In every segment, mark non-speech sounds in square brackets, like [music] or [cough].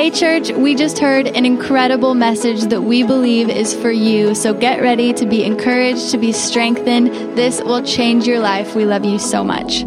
Hey, church, we just heard an incredible message that we believe is for you. So get ready to be encouraged, to be strengthened. This will change your life. We love you so much.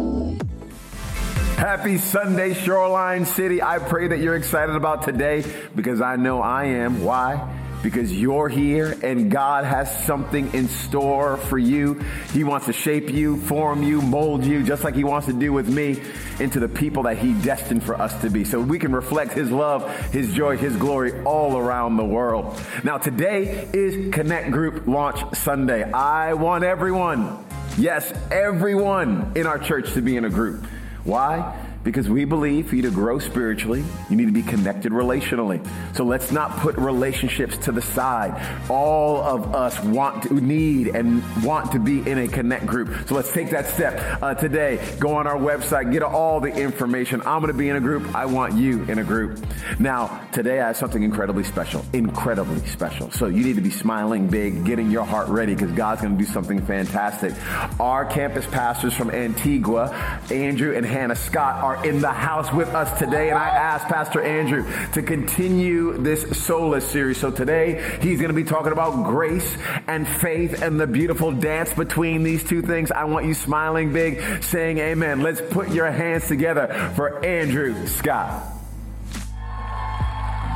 Happy Sunday, Shoreline City. I pray that you're excited about today because I know I am. Why? Because you're here and God has something in store for you. He wants to shape you, form you, mold you, just like He wants to do with me into the people that He destined for us to be. So we can reflect His love, His joy, His glory all around the world. Now, today is Connect Group Launch Sunday. I want everyone, yes, everyone in our church to be in a group. Why? Because we believe for you to grow spiritually, you need to be connected relationally. So let's not put relationships to the side. All of us want to need and want to be in a connect group. So let's take that step uh, today. Go on our website, get all the information. I'm going to be in a group. I want you in a group. Now, today I have something incredibly special, incredibly special. So you need to be smiling big, getting your heart ready because God's going to do something fantastic. Our campus pastors from Antigua, Andrew and Hannah Scott, are are in the house with us today. And I asked Pastor Andrew to continue this Sola series. So today he's going to be talking about grace and faith and the beautiful dance between these two things. I want you smiling big, saying amen. Let's put your hands together for Andrew Scott.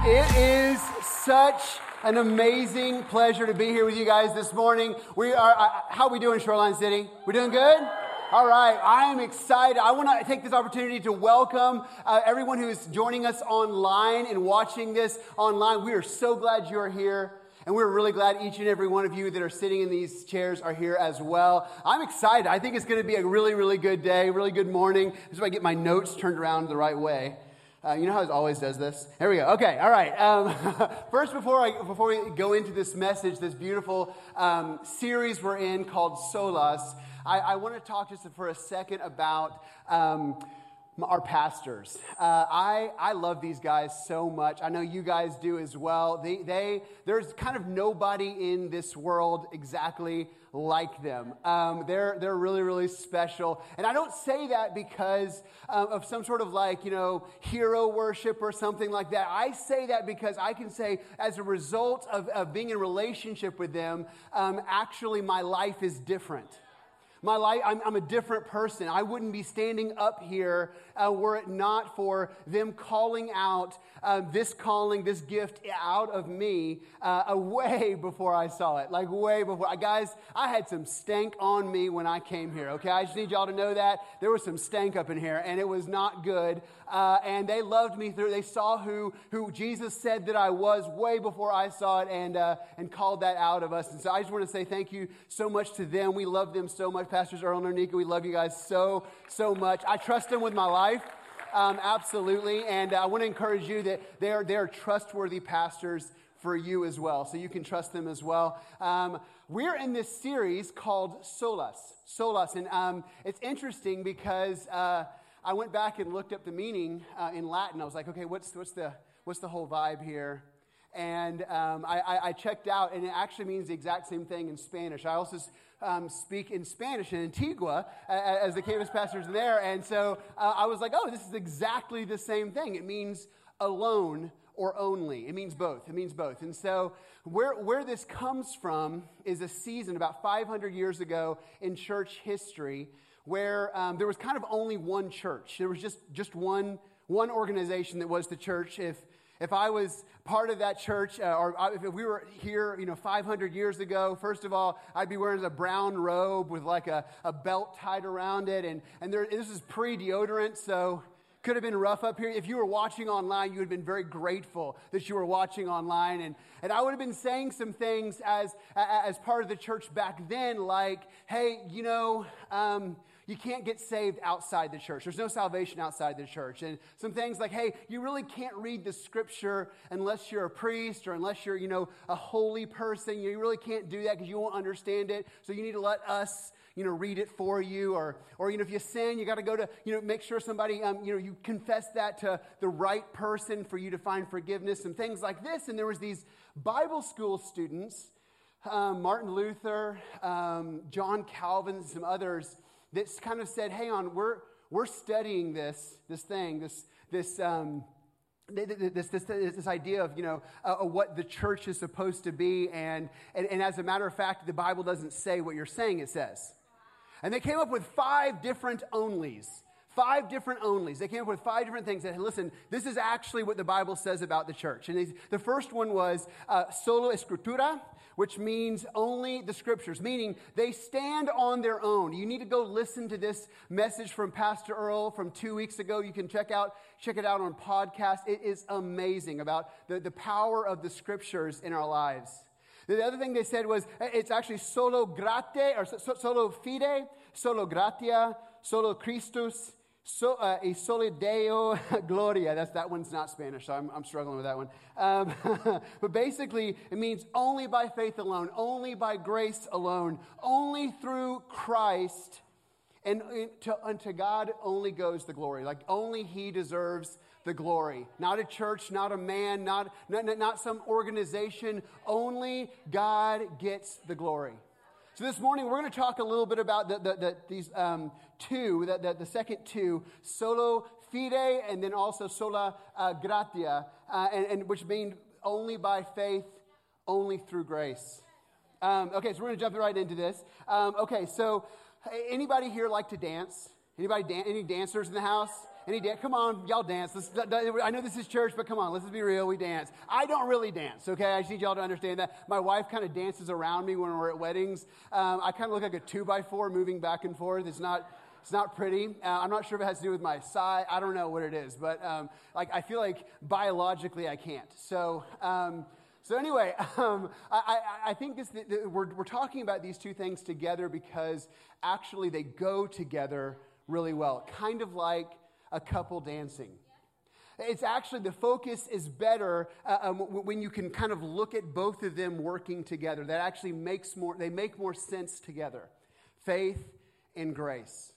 It is such an amazing pleasure to be here with you guys this morning. We are, uh, how are we doing, Shoreline City? We're doing good? All right, I am excited. I want to take this opportunity to welcome uh, everyone who is joining us online and watching this online. We are so glad you're here. And we're really glad each and every one of you that are sitting in these chairs are here as well. I'm excited. I think it's going to be a really, really good day, really good morning. This is I get my notes turned around the right way. Uh, you know how it always does this? Here we go. Okay, all right. Um, [laughs] first, before, I, before we go into this message, this beautiful um, series we're in called Solas, I, I want to talk just for a second about. Um, our pastors. Uh, I, I love these guys so much. I know you guys do as well. They, they, there's kind of nobody in this world exactly like them. Um, they're, they're really, really special. And I don't say that because um, of some sort of like, you know, hero worship or something like that. I say that because I can say, as a result of, of being in relationship with them, um, actually my life is different. My life, I'm, I'm, a different person. I wouldn't be standing up here uh, were it not for them calling out uh, this calling, this gift out of me uh, way [laughs] before I saw it. Like, way before. Guys, I had some stank on me when I came here, okay? I just need y'all to know that. There was some stank up in here, and it was not good. Uh, and they loved me through. They saw who, who Jesus said that I was way before I saw it and, uh, and called that out of us. And so I just want to say thank you so much to them. We love them so much. Pastors Earl and Nika, we love you guys so, so much. I trust them with my life. Um, absolutely. And I want to encourage you that they're, they're trustworthy pastors for you as well. So you can trust them as well. Um, we're in this series called Solas. Solas. And um, it's interesting because uh, I went back and looked up the meaning uh, in Latin. I was like, okay, what's, what's, the, what's the whole vibe here? And um, I, I, checked out, and it actually means the exact same thing in Spanish. I also um, speak in Spanish in Antigua as the campus pastors there. And so uh, I was like, oh, this is exactly the same thing. It means alone or only. It means both. It means both. And so, where, where this comes from is a season about 500 years ago in church history where um, there was kind of only one church. There was just, just one, one organization that was the church. If, if I was part of that church, uh, or if we were here, you know, 500 years ago, first of all, I'd be wearing a brown robe with like a, a belt tied around it. And, and there, this is pre deodorant, so could have been rough up here. If you were watching online, you would have been very grateful that you were watching online. And, and I would have been saying some things as, as part of the church back then, like, hey, you know, um, you can't get saved outside the church. There's no salvation outside the church. And some things like, hey, you really can't read the scripture unless you're a priest or unless you're, you know, a holy person. You really can't do that because you won't understand it. So you need to let us you know, read it for you, or, or you know, if you sin, you got to go to, you know, make sure somebody, um, you know, you confess that to the right person for you to find forgiveness and things like this. And there was these Bible school students, um, Martin Luther, um, John Calvin, some others that kind of said, "Hang on, we're we're studying this this thing, this this um, this, this, this, idea of, you know, uh, what the church is supposed to be. And, and, and as a matter of fact, the Bible doesn't say what you're saying it says. And they came up with five different onlys. Five different onlys. They came up with five different things. that, listen, this is actually what the Bible says about the church. And the first one was uh, solo escritura, which means only the scriptures, meaning they stand on their own. You need to go listen to this message from Pastor Earl from two weeks ago. You can check out check it out on podcast. It is amazing about the, the power of the scriptures in our lives. The other thing they said was eh, it's actually solo grate or solo fide, solo gratia, solo Christus, so, uh, a soli Deo [laughs] gloria. That's, that one's not Spanish, so I'm, I'm struggling with that one. Um, [laughs] but basically, it means only by faith alone, only by grace alone, only through Christ. And to, unto God only goes the glory. Like only He deserves the glory. Not a church, not a man, not, not, not some organization. Only God gets the glory. So this morning we're going to talk a little bit about the, the, the, these um, two, the, the, second two, solo fide and then also sola uh, gratia, uh, and, and, which mean only by faith, only through grace. Um, okay, so we're going to jump right into this. Um, okay, so anybody here like to dance? Anybody, dan- any dancers in the house? Any dance? Come on, y'all dance. Let's, I know this is church, but come on, let's be real. We dance. I don't really dance, okay? I just need y'all to understand that. My wife kind of dances around me when we're at weddings. Um, I kind of look like a two by four moving back and forth. It's not. It's not pretty. Uh, I'm not sure if it has to do with my size. I don't know what it is, but um, like I feel like biologically I can't. So. Um, so anyway, [laughs] um, I, I, think this, we're, we're talking about these two things together because actually they go together really well. Kind of like a couple dancing. It's actually, the focus is better uh, um, when you can kind of look at both of them working together. That actually makes more, they make more sense together. Faith and grace.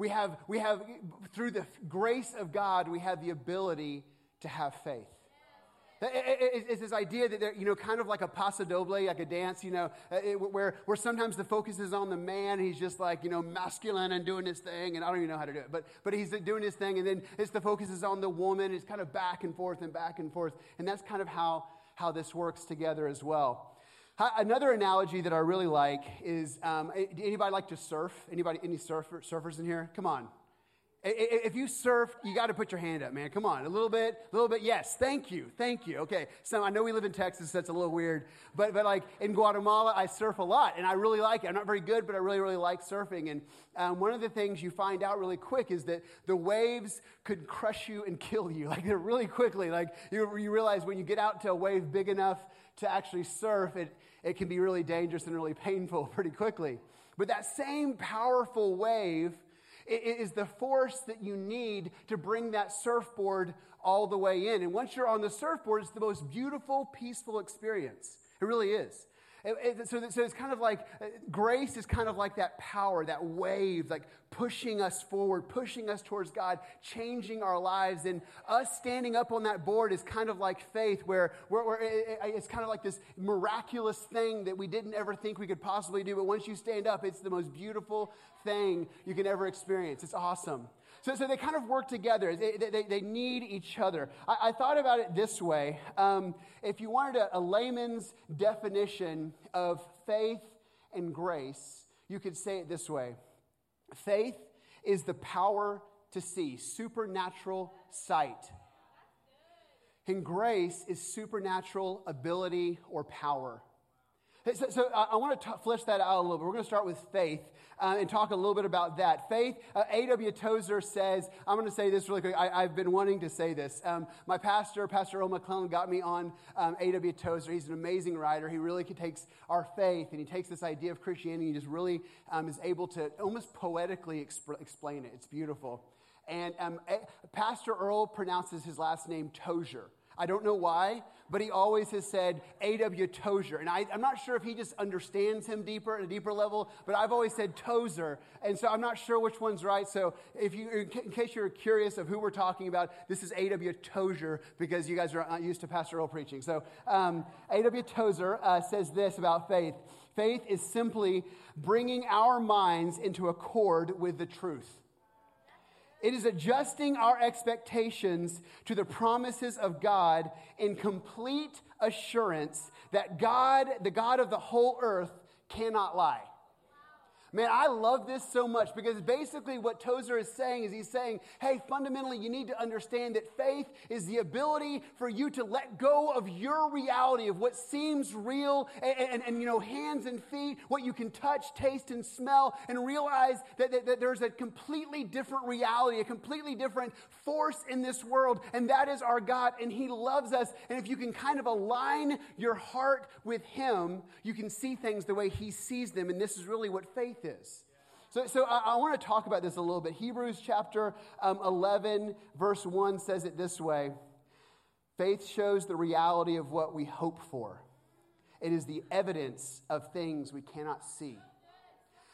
We have, we have, through the grace of God, we have the ability to have faith. It's this idea that they're, you know, kind of like a paso doble, like a dance, you know, uh, where, where sometimes the focus is on the man. He's just like, you know, masculine and doing his thing, and I don't even know how to do it, but, but he's doing his thing, and then it's the focus is on the woman. It's kind of back and forth and back and forth, and that's kind of how, how this works together as well. Another analogy that I really like is um, anybody like to surf? Anybody, any surfer, surfers in here? Come on. If you surf, you got to put your hand up, man. Come on, a little bit, a little bit. Yes, thank you, thank you. Okay, so I know we live in Texas, so that's a little weird, but but like in Guatemala, I surf a lot, and I really like it. I'm not very good, but I really really like surfing. And um, one of the things you find out really quick is that the waves could crush you and [laughs] kill you, like they're really quickly. Like you, you realize when you get out to a wave big enough to actually surf, it it can be really dangerous and really painful [laughs] pretty quickly. But that same powerful wave is the force that you need to bring that surfboard all the way in. And once you're on the surfboard, it's the most beautiful, peaceful experience. It really is. It, it, so, so it's kind of like uh, grace is kind of like that power, that wave, like pushing us forward, pushing us towards God, changing our lives. And us standing up on that board is kind of like faith, where, where, it, it's kind of like this miraculous thing that we didn't ever think we could possibly do. But once you stand up, it's the most beautiful thing you can ever experience. It's awesome. So, so they kind of work together. They, they, they need each other. I, I, thought about it this way. Um, if you wanted a, a layman's definition of faith and grace, you could say it this way Faith is the power to see, supernatural sight. And grace is supernatural ability or power. So, so I, I want to flesh that out a little bit. We're going to start with faith uh, and talk a little bit about that. Faith, uh, A.W. Tozer says, I'm going to say this really quick. I, have been wanting to say this. Um, my pastor, Pastor Earl McClellan, got me on um, A.W. Tozer. He's an amazing writer. He really takes our faith and he takes this idea of Christianity and he just really um, is able to almost poetically exp- explain it. It's beautiful. And um, Pastor Earl pronounces his last name Tozer. I don't know why, but he always has said A.W. Tozer. And I, am not sure if he just understands him deeper at a deeper level, but I've always said Tozer. And so I'm not sure which one's right. So if you, in case you're curious of who we're talking about, this is A.W. Tozer because you guys are not used to Pastor Earl preaching. So um, A.W. Tozer uh, says this about faith. Faith is simply bringing our minds into accord with the truth. It is adjusting our expectations to the promises of God in complete assurance that God, the God of the whole earth, cannot lie. Man, I love this so much because basically what Tozer is saying is he's saying, hey, fundamentally, you need to understand that faith is the ability for you to let go of your reality of what seems real and, and, and you know, hands and feet, what you can touch, taste, and smell, and realize that, that, that there's a completely different reality, a completely different force in this world, and that is our God, and He loves us. And if you can kind of align your heart with Him, you can see things the way He sees them, and this is really what faith faith is. So, so I, I want to talk about this a little bit. Hebrews chapter um, 11, verse 1 says it this way Faith shows the reality of what we hope for, it is the evidence of things we cannot see.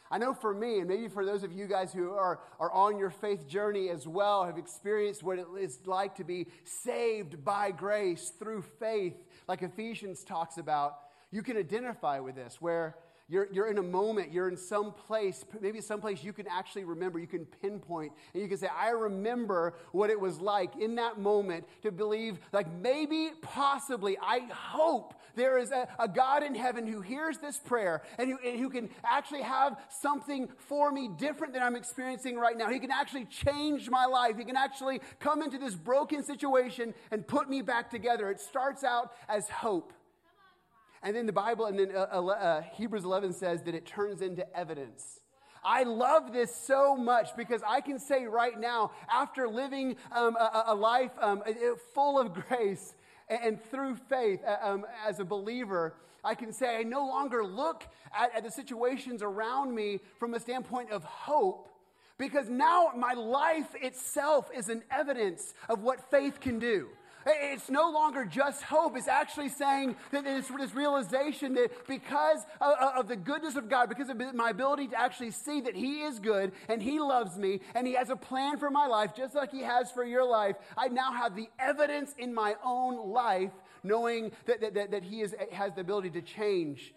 I know for me, and maybe for those of you guys who are, are on your faith journey as well, have experienced what it is like to be saved by grace through faith, like Ephesians talks about, you can identify with this, where you're, you're in a moment, you're in some place, maybe some place you can actually remember, you can pinpoint, and you can say, I remember what it was like in that moment to believe, like maybe, possibly, I hope there is a, a God in heaven who hears this prayer and who, and who can actually have something for me different than I'm experiencing right now. He can actually change my life. He can actually come into this broken situation and put me back together. It starts out as hope. And then the Bible, and then uh, uh, Hebrews 11 says that it turns into evidence. I love this so much because I can say right now, after living um, a, a, life um, full of [laughs] grace and, and through faith uh, um, as a believer, I can say I no longer look at, at the situations around me from a standpoint of hope because now my life itself is an evidence of what faith can do. It's no longer just hope. It's actually saying that it's this realization that because of the goodness of God, because of my ability to actually see that He is good and He loves me and He has a plan for my life, just like He has for your life, I now have the evidence in my own life knowing that, that, that, He is, has the ability to change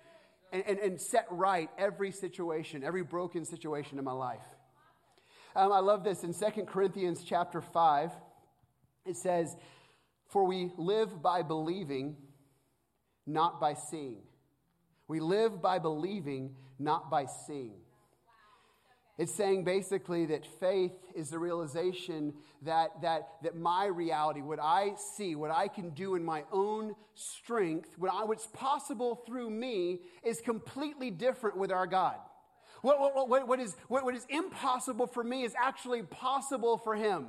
and, and, and set right every situation, every broken situation in my life. Um, I love this in 2 Corinthians chapter 5. It says, for we live by believing, not by seeing. We live by believing, not by seeing. It's saying basically that faith is the realization that, that, that my reality, what I see, what I can do in my own strength, what I, what's possible through me, is completely different with our God. What, what, what, is, what is impossible for me is actually possible for Him.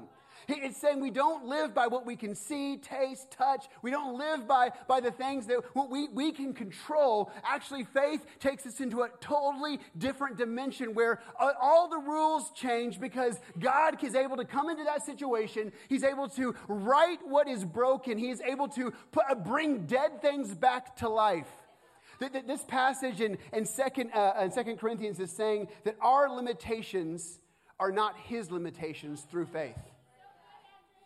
It's saying we don't live by what we can see, taste, touch. We don't live by, by the things that we, we can control. Actually, faith takes us into a totally different dimension where uh, all the rules change because God is able to come into that situation. He's able to right what is broken. He is able to put, uh, bring dead things back to life. This passage in, in, second, uh, in Second Corinthians is saying that our limitations are not his limitations through faith.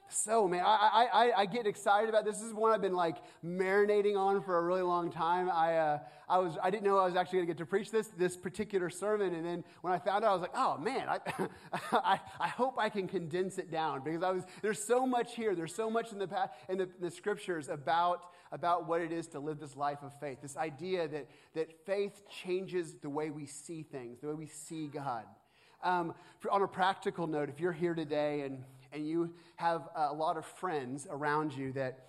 So, man, I, I, I get excited about this. This is one I've been like marinating on for a really long time. I, uh, I, was, I didn't know I was actually going to get to preach this, this particular sermon. And then when I found out, I was like, oh, man, I, [laughs] I, I hope I can condense it down because I was, there's so much here. There's so much in the, in the, the scriptures about, about what it is to live this life of faith. This idea that, that faith changes the way we see things, the way we see God. Um, for, on a practical note, if you're here today and and you have a lot of friends around you that,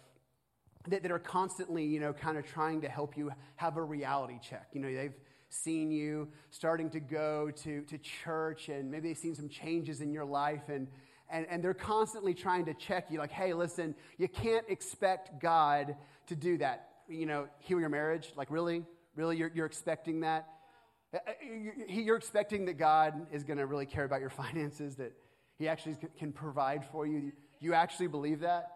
that, that are constantly, you know, kind of trying to help you have a reality check. You know, they've seen you starting to go to, to church and maybe they've seen some changes in your life and, and, and they're constantly trying to check you like, hey, listen, you can't expect God to do that. You know, heal your marriage. Like, really? Really? You're, you're expecting that? Uh, uh, you're expecting that God is going to really care about your [laughs] finances, that he actually can provide for you. You actually believe that?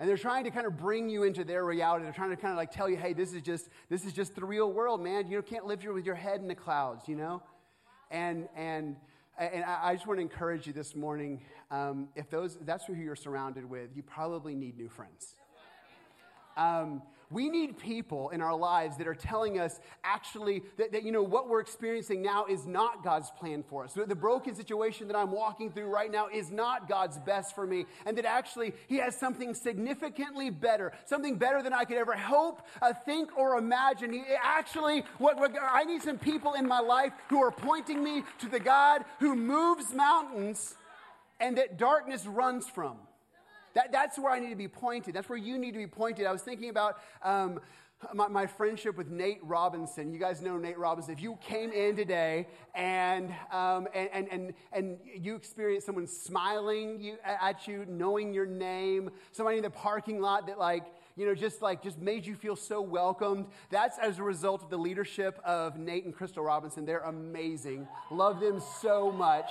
And they're trying to kind of bring you into their reality. They're trying to kind of like tell you, hey, this is just this is just the real world, man. You can't live here with your head in the clouds, you know? And and and I just want to encourage you this morning. Um, if those that's who you're surrounded with, you probably need new friends. Um, we need people in our lives that are telling us actually that, that, you know, what we're experiencing now is not God's plan for us. The broken situation that I'm walking through right now is not God's best for me. And that actually He has something significantly better, something better than I could ever hope, uh, think, or imagine. He, actually, what, what, I need some people in my life who are pointing me to the God who moves mountains and that darkness runs from. That, that's where I need to be pointed. That's where you need to be pointed. I was thinking about um, my, my, friendship with Nate Robinson. You guys know Nate Robinson. If you came in today and, um, and, and, and, and, you experienced someone smiling you, at you, knowing your name, somebody in the parking lot that like, you know, just like, just made you feel so welcomed. That's as a result of the leadership of Nate and Crystal Robinson. They're amazing. Love them so much.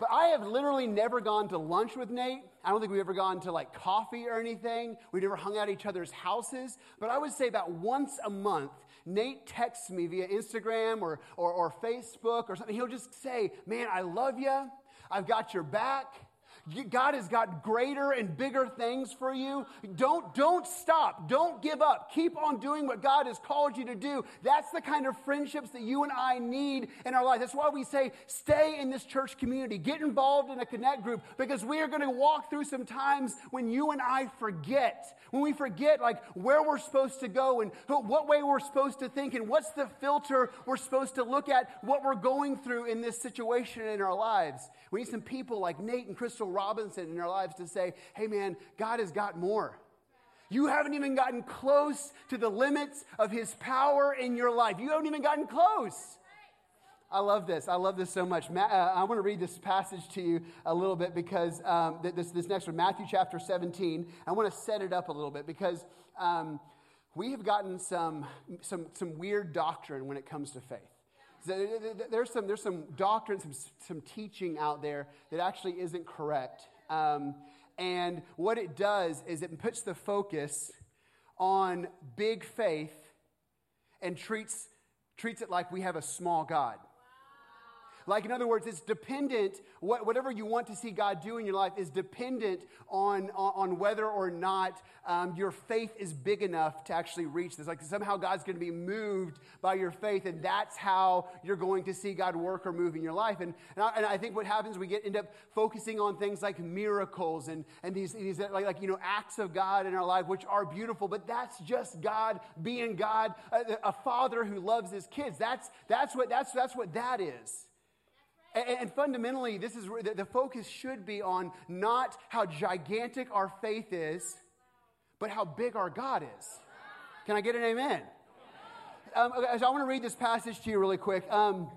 But I have literally never gone to lunch with Nate. I don't think we've ever gone to like coffee or anything. We've never hung out at each other's houses. But I would say about once a month, Nate texts me via Instagram or, or, or Facebook or something. He'll just say, Man, I love you. I've got your back. God has got greater and bigger things for you. Don't, don't stop. Don't give up. Keep on doing what God has called you to do. That's the kind of friendships that you and I need in our life. That's why we say stay in this church community. Get involved in a connect group because we are going to walk through some times when you and I forget. When we forget like where we're supposed to go and what way we're supposed to think and what's the filter we're supposed to look at what we're going through in this situation in our lives. We need some people like Nate and Crystal Robinson in our lives to say, hey man, God has got more. You haven't even gotten close to the limits of his power in your life. You haven't even gotten close. I love this. I love this so much. Uh, I want to read this passage to you a little bit because um, this, this next one, Matthew chapter 17, I want to set it up a little bit because um, we have gotten some, some, some weird doctrine when it comes to faith. There's some, there's some doctrine, some, some teaching out there that actually isn't correct. Um, and what it does is it puts the focus on big faith and treats, treats it like we have a small God. Like, in other words, it's dependent, whatever you want to see God do in your life is dependent on, on, whether or not um, your faith is big enough to actually reach this. Like, somehow God's going to be moved by your faith, and that's how you're going to see God work or move in your life. And, and, I, and I think what happens, we get end up focusing on things like miracles and, and these, these like, like, you know, acts of God in our life, which are beautiful, but that's just God being God, a, a father who loves his kids. That's, that's, what, that's, that's what that is. And, fundamentally, this is the focus should be on not how gigantic our faith is, but how big our God is. Can I get an amen? Um, okay, so I want to read this passage to you really quick. Um,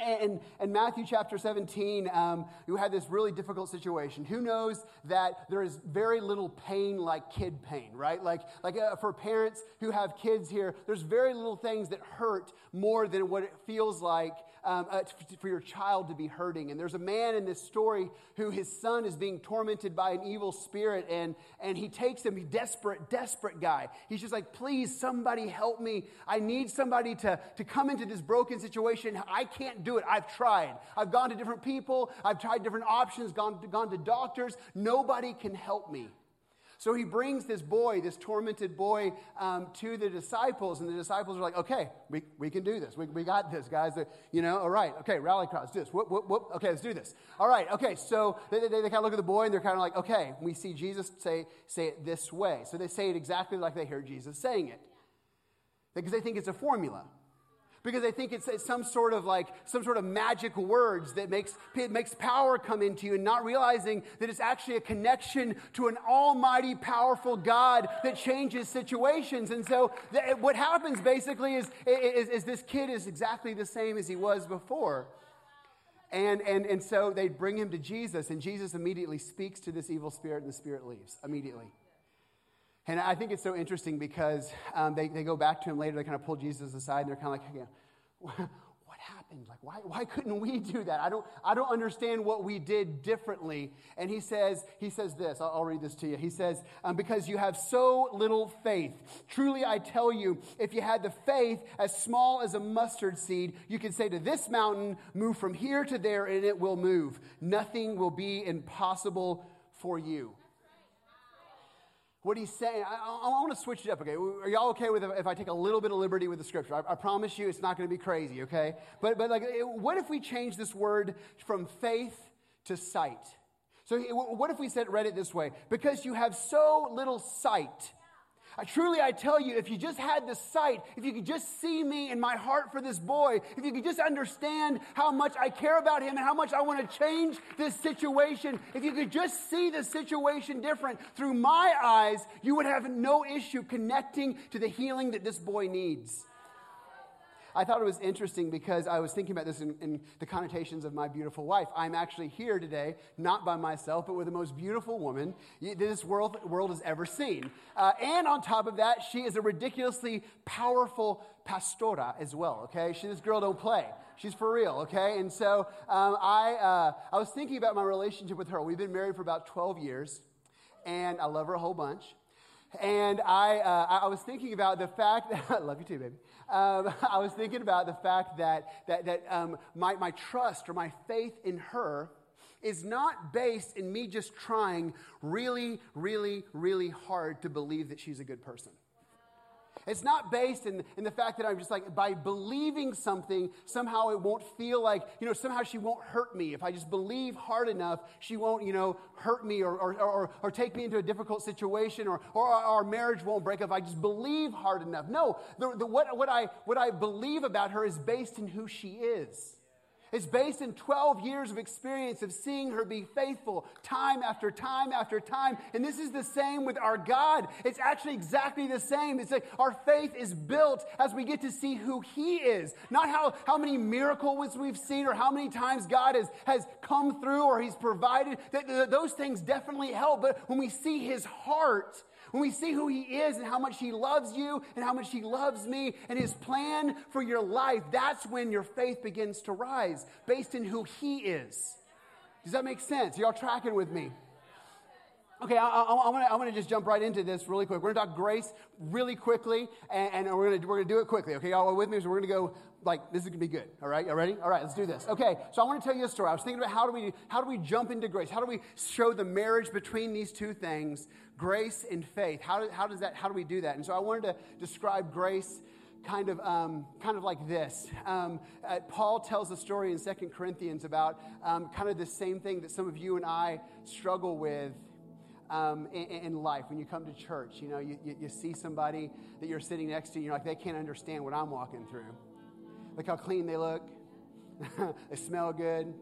and in Matthew chapter 17, um, you had this really difficult situation. Who knows that there is very little pain like kid pain, right? Like, like uh, for parents who have kids here, there's very little things that hurt more than what it feels like um, uh, for your child to be hurting. And there's a man in this story who his son is being tormented by an evil spirit, and, and he takes him, he's desperate, desperate guy. He's just like, please, somebody help me. I need somebody to, to come into this broken situation. I can't do it. I've tried. I've gone to different people, I've tried different options, gone to, gone to doctors. Nobody can help me. So he brings this boy, this tormented boy, um, to the disciples, and the disciples are like, okay, we, we can do this. We, we got this, guys. You know, all right, okay, rally cross, do this. Whoop, whoop, whoop. Okay, let's do this. All right, okay, so they, they, they kind of look at the boy, and they're kind of like, okay, we see Jesus say, say it this way. So they say it exactly like they heard Jesus saying it. Because they think it's a formula because they think it's, it's, some sort of like some sort of magic words that makes it makes power come into you and not realizing that it's actually a connection to an almighty powerful god that changes situations. And so th- what happens basically is, is, is this kid is exactly the same as he was before. And, and, and so they bring him to jesus and jesus immediately speaks to this evil spirit and the spirit leaves immediately and I think it's so interesting because um, they, they go back to him later, they kind of pull Jesus aside, and they're kind of like, [laughs] what happened? Like, why, why couldn't we do that? I don't, I don't understand what we did differently. And he says, he says this, I'll, I'll read this to you. He says, um, because you have so little faith. Truly, I tell you, if you had the faith as small as a mustard seed, you could say to this mountain, move from here to there, and it will move. Nothing will be impossible for you. What he's saying, I, I, I want to switch it up, okay? Are y'all okay with if I take a little bit of liberty with the scripture? I, I promise you it's not going to be crazy, okay? But, but like, what if we change this word from faith to sight? So what if we said, read it this way? Because you have so little sight, I truly, I tell you, if you just had the sight, if you could just see me and my heart for this boy, if you could just understand how much I care about him and how much I want to change this situation, if you could just see the situation different through my eyes, you would have no issue connecting to the healing that this boy needs. I thought it was interesting because I was thinking about this in, in, the connotations of my beautiful wife. I'm actually here today, not by myself, but with the most beautiful woman this world, world has ever seen. Uh, and on top of that, she is a ridiculously powerful pastora as well, okay? She, this girl don't play. She's for real, okay? And so um, I, uh, I was thinking about my relationship with her. We've been married for about 12 years, and I love her a whole bunch. And I, uh, I was thinking about the fact that, [laughs] I love you too, baby. Um, [laughs] I was thinking about the fact that, that, that um, my, my trust or my faith in her is not based in me just trying really, really, really hard to believe that she's a good person. It's not based in, in the fact that I'm just like, by believing something, somehow it won't feel like, you know, somehow she won't hurt me. If I just believe hard enough, she won't, you know, hurt me or, or, or, or take me into a difficult situation or, or our marriage won't break up. If I just believe hard enough. No, the, the, what, what, I, what I believe about her is based in who she is. It's based in 12 years of experience of seeing her be faithful time after time after time. And this is the same with our God. It's actually exactly the same. It's like our faith is built as we get to see who He is, not how, how many miracles we've seen or how many times God has, has come through or He's provided. Those things definitely help. But when we see His heart, when we see who He is and how much He loves you and how much He loves me and His plan for your life, that's when your faith begins to rise based in who He is. Does that make sense? Y'all tracking with me? Okay, I, I, I want to just jump right into this really quick. We're going to talk grace really quickly, and, and we're going we're to do it quickly. Okay, y'all with me? So we're going to go like this is going to be good. All right, you ready? All right, let's do this. Okay, so I want to tell you a story. I was thinking about how do we how do we jump into grace? How do we show the marriage between these two things, grace and faith? How, do, how does that? How do we do that? And so I wanted to describe grace kind of, um, kind of like this. Um, uh, Paul tells a story in Second Corinthians about um, kind of the same thing that some of you and I struggle with um, in, in, life when you come to church. You know, you, you, you, see somebody that you're sitting next to, and you're like, they can't understand what I'm walking through. Look how clean they look. [laughs] they smell good.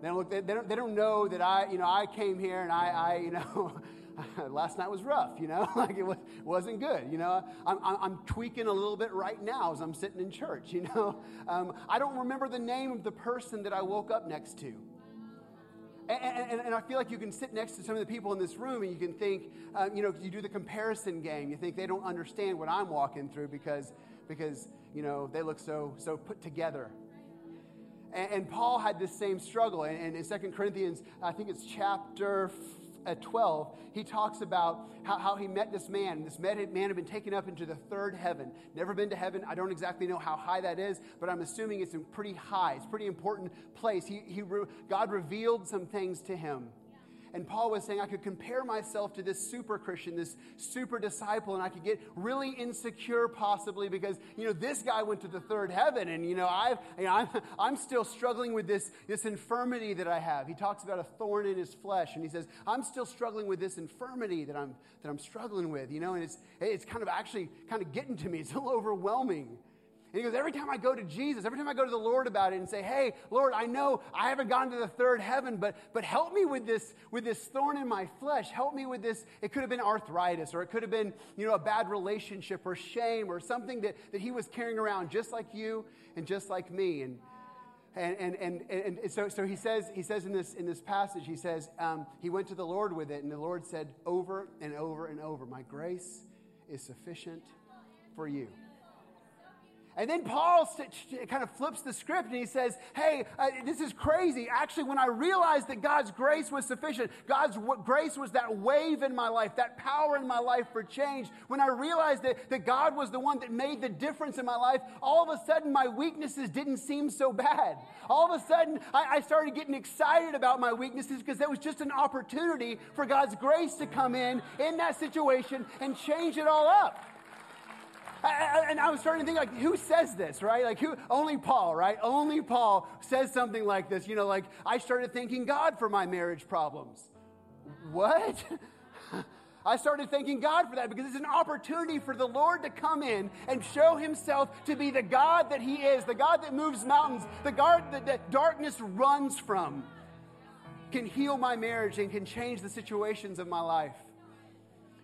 They don't, look, they, they, don't, they don't know that I, you know, I came here and I, I you know, [laughs] last night was rough, you know, [laughs] like it was, wasn't good, you know. I'm, I'm, tweaking a little bit right now as I'm sitting in church, you know. Um, I don't remember the name of the person that I woke up next to. And, and, and, I feel like you can sit next to some of the people in this room and you can think, uh, you know, you do the comparison game. You think they don't understand what I'm walking through because, because you know, they look so, so put together. And, and Paul had this same struggle. And in Second Corinthians, I think it's chapter at 12, he talks about how, how he met this man. This man had been taken up into the third heaven. Never been to heaven. I don't exactly know how high that is, but I'm assuming it's a pretty high. It's pretty important place. He, he, God revealed some things to him. And Paul was saying, I could compare myself to this super Christian, this super disciple, and I could get really insecure possibly because, you know, this guy went to the third heaven, and, you know, I've, you know, I'm, [laughs] I'm still struggling with this, this infirmity that I have. He talks about a thorn in his flesh, and he says, I'm still struggling with this infirmity that I'm, that I'm struggling with, you know, and it's, it's kind of actually kind of getting to me. It's a little overwhelming. And he goes, Every time I go to Jesus, every time I go to the Lord about it and say, Hey, Lord, I know I haven't gone to the third heaven, but, but help me with this, with this thorn in my flesh. Help me with this. It could have been arthritis, or it could have been, you know, a bad relationship or shame or something that, that he was carrying around just like you and just like me. And and, and, and, and so, so he says, he says in, this, in this passage, he says, um, he went to the Lord with it, and the Lord said over and over and over, My grace is sufficient for you. And then Paul kind of flips the script and he says, Hey, uh, this is crazy. Actually, when I realized that God's grace was sufficient, God's w- grace was that wave in my life, that power in my life for change. When I realized that, that God was the one that made the difference in my life, all of a sudden my weaknesses didn't seem so bad. All of a sudden, I, I started getting excited about my weaknesses because that was just an opportunity for God's grace to come in in that situation and change it all up. I, and I was starting to think, like, who says this, right? Like, who? Only Paul, right? Only Paul says something like this. You know, like, I started thanking God for my marriage problems. What? [laughs] I started thanking God for that because it's an opportunity for the Lord to come in and show himself to be the God that he is, the God that moves mountains, the God that, that darkness runs from, can heal my marriage and can change the situations of my life.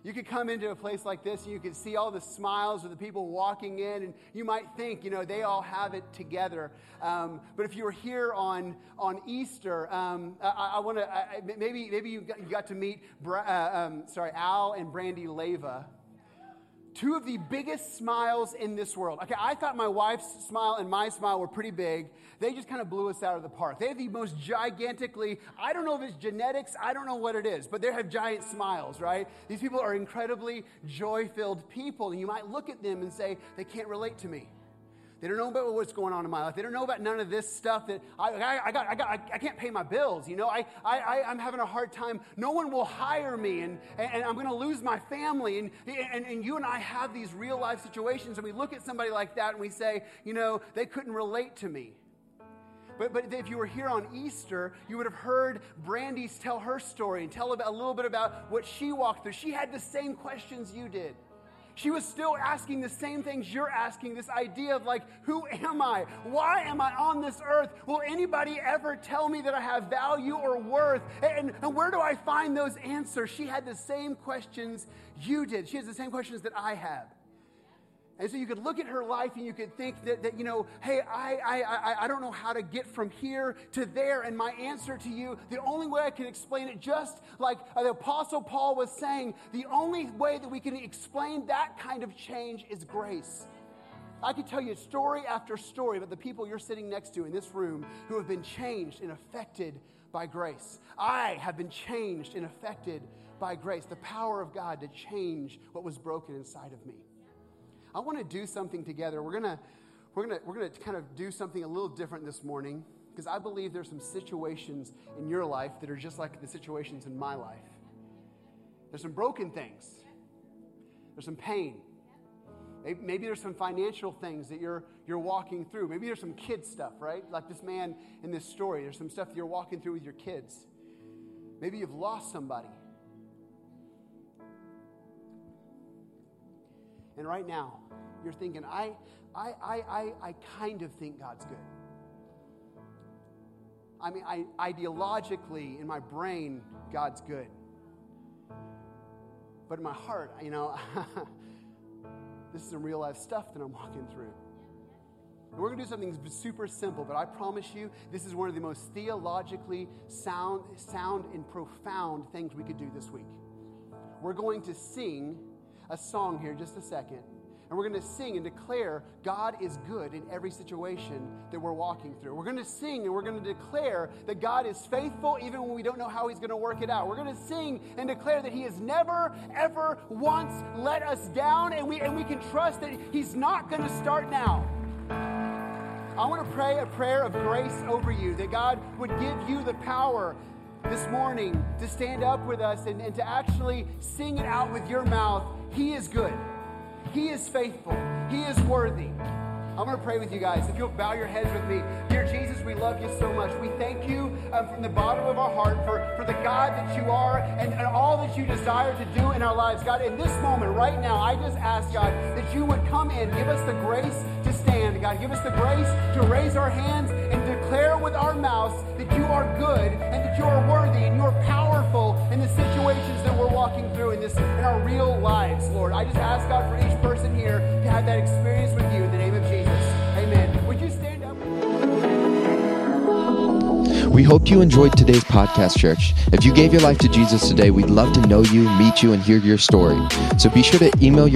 You could come into a place like this and you could see all the smiles of the people walking in, and you might think, you know, they all have it together. Um, but if you were here on, on Easter, um, I, I want to, maybe, maybe you got, to meet, Bra, uh, um, sorry, Al and Brandy Leva two of the biggest smiles in this world. Okay, I thought my wife's smile and my smile were pretty big. They just kind of blew us out of the park. They have the most gigantically, I don't know if it's genetics, I don't know what it is, but they have giant smiles, right? These people are incredibly joy filled people. And you might look at them and say, they can't relate to me. They don't know about what's going on in my life. They don't know about none of this stuff that I, I, I got, I, got, I can't pay my bills. You know, I, I, I'm having a hard time. No one will hire me and, and I'm going to lose my family. And, and, and you and I have these real life situations and we look at somebody like that and we say, you know, they couldn't relate to me. But, but if you were here on Easter, you would have heard Brandy's tell her story and tell a little bit about what she walked through. She had the same questions you did. She was still asking the same things you're asking this idea of like, who am I? Why am I on this earth? Will anybody ever tell me that I have value or worth? And, and where do I find those answers? She had the same questions you did. She has the same questions that I have. And so you could look at her life and you could think that, that you know, hey, I, I, I, I don't know how to get from here to there. And my answer to you, the only way I can explain it, just like the Apostle Paul was saying, the only way that we can explain that kind of change is grace. I could tell you story after story about the people you're sitting next to in this room who have been changed and affected by grace. I have been changed and affected by grace, the power of God to change what was broken inside of me. I want to do something together. We're going to we're going to we're going to kind of do something a little different this morning because I believe there's some situations in your life that are just like the situations in my life. There's some broken things. There's some pain. Maybe there's some financial things that you're, you're walking through. Maybe there's some kid stuff, right? Like this man in this story. There's some stuff that you're walking through with your kids. Maybe you've lost somebody. And right now, you're thinking, I, I, I, I, I kind of think God's good. I mean, I, ideologically, in my brain, God's good. But in my heart, you know, [laughs] this is some real life stuff that I'm walking through. And we're going to do something super simple, but I promise you, this is one of the most theologically sound, sound and profound things we could do this week. We're going to sing a song here just a second. And we're going to sing and declare God is good in every situation that we're walking through. We're going to sing and we're going to declare that God is faithful even when we don't know how He's going to work it out. We're going to sing and declare that He has never, ever once let us down, and we, and we can trust that He's not going to start now. I want to pray a prayer of grace over you, that God would give you the power this morning to stand up with us and, and to actually sing it out with your mouth. He is good. He is faithful. He is worthy. I'm going to pray with you guys. If you'll bow your heads with me. Dear Jesus, we love you so much. We thank you um, from the bottom of our heart for, for the God that you are and, and all that you desire to do in our lives. God, in this moment, right now, I just ask, God, that you would come in, give us the grace to stand. God, give us the grace to raise our hands and declare with our mouths that you are good and that you are worthy and you're powerful this in our real lives, Lord. I just ask God for each person here to have that experience with you in the name of Jesus. Amen. Would you stand up? We hope you enjoyed today's podcast, church. If you gave your life to Jesus today, we'd love to know you, meet you, and hear your story. So be sure to email your